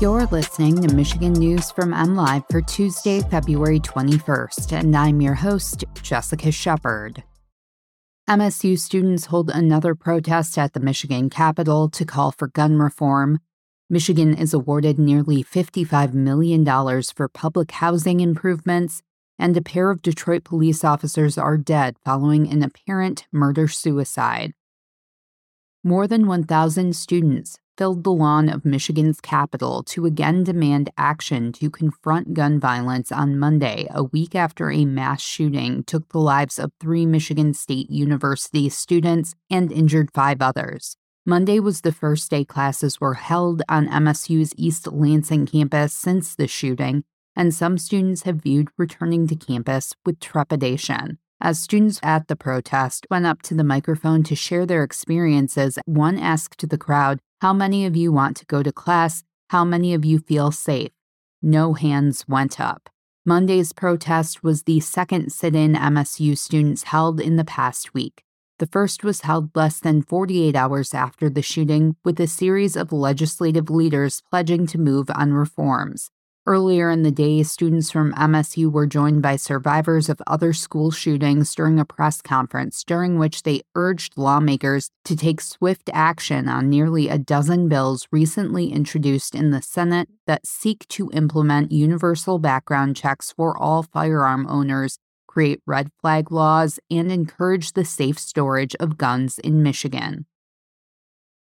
You're listening to Michigan News from MLive for Tuesday, February 21st, and I'm your host, Jessica Shepard. MSU students hold another protest at the Michigan Capitol to call for gun reform. Michigan is awarded nearly $55 million for public housing improvements, and a pair of Detroit police officers are dead following an apparent murder suicide. More than 1,000 students filled the lawn of Michigan's Capitol to again demand action to confront gun violence on Monday, a week after a mass shooting took the lives of three Michigan State University students and injured five others. Monday was the first day classes were held on MSU's East Lansing campus since the shooting, and some students have viewed returning to campus with trepidation. As students at the protest went up to the microphone to share their experiences, one asked the crowd, How many of you want to go to class? How many of you feel safe? No hands went up. Monday's protest was the second sit in MSU students held in the past week. The first was held less than 48 hours after the shooting, with a series of legislative leaders pledging to move on reforms. Earlier in the day, students from MSU were joined by survivors of other school shootings during a press conference during which they urged lawmakers to take swift action on nearly a dozen bills recently introduced in the Senate that seek to implement universal background checks for all firearm owners, create red flag laws, and encourage the safe storage of guns in Michigan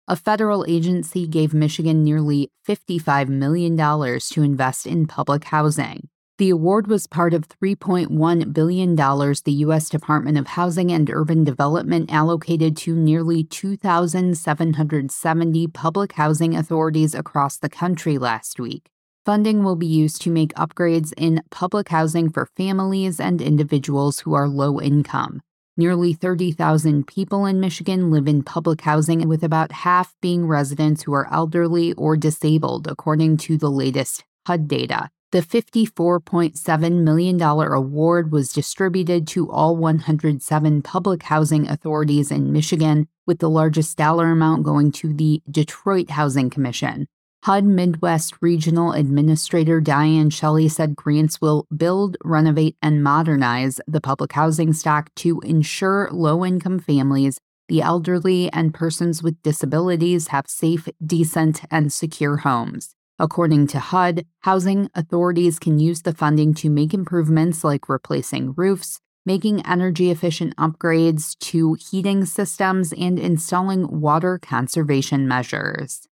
a federal agency gave Michigan nearly $55 million to invest in public housing. The award was part of $3.1 billion the U.S. Department of Housing and Urban Development allocated to nearly 2,770 public housing authorities across the country last week. Funding will be used to make upgrades in public housing for families and individuals who are low income. Nearly 30,000 people in Michigan live in public housing, with about half being residents who are elderly or disabled, according to the latest HUD data. The $54.7 million award was distributed to all 107 public housing authorities in Michigan, with the largest dollar amount going to the Detroit Housing Commission. HUD Midwest Regional Administrator Diane Shelley said grants will build, renovate, and modernize the public housing stock to ensure low income families, the elderly, and persons with disabilities have safe, decent, and secure homes. According to HUD, housing authorities can use the funding to make improvements like replacing roofs, making energy efficient upgrades to heating systems, and installing water conservation measures.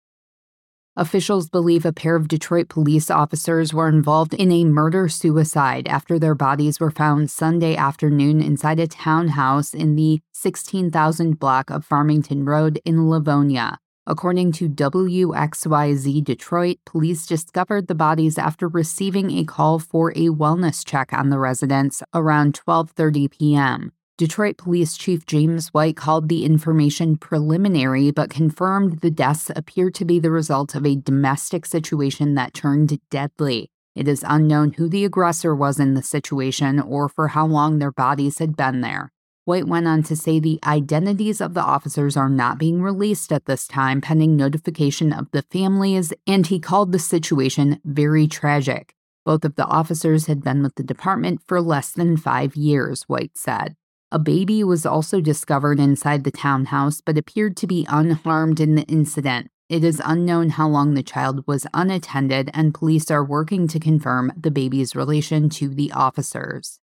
Officials believe a pair of Detroit police officers were involved in a murder suicide after their bodies were found Sunday afternoon inside a townhouse in the 16,000 block of Farmington Road in Livonia. According to WXYZ Detroit, police discovered the bodies after receiving a call for a wellness check on the residents around 12:30 p.m. Detroit Police Chief James White called the information preliminary but confirmed the deaths appear to be the result of a domestic situation that turned deadly. It is unknown who the aggressor was in the situation or for how long their bodies had been there. White went on to say the identities of the officers are not being released at this time pending notification of the families, and he called the situation very tragic. Both of the officers had been with the department for less than five years, White said. A baby was also discovered inside the townhouse but appeared to be unharmed in the incident. It is unknown how long the child was unattended, and police are working to confirm the baby's relation to the officers.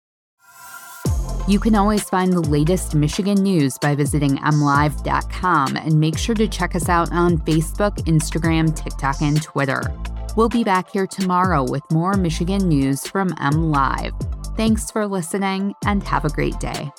You can always find the latest Michigan news by visiting mlive.com and make sure to check us out on Facebook, Instagram, TikTok, and Twitter. We'll be back here tomorrow with more Michigan news from MLive. Thanks for listening and have a great day.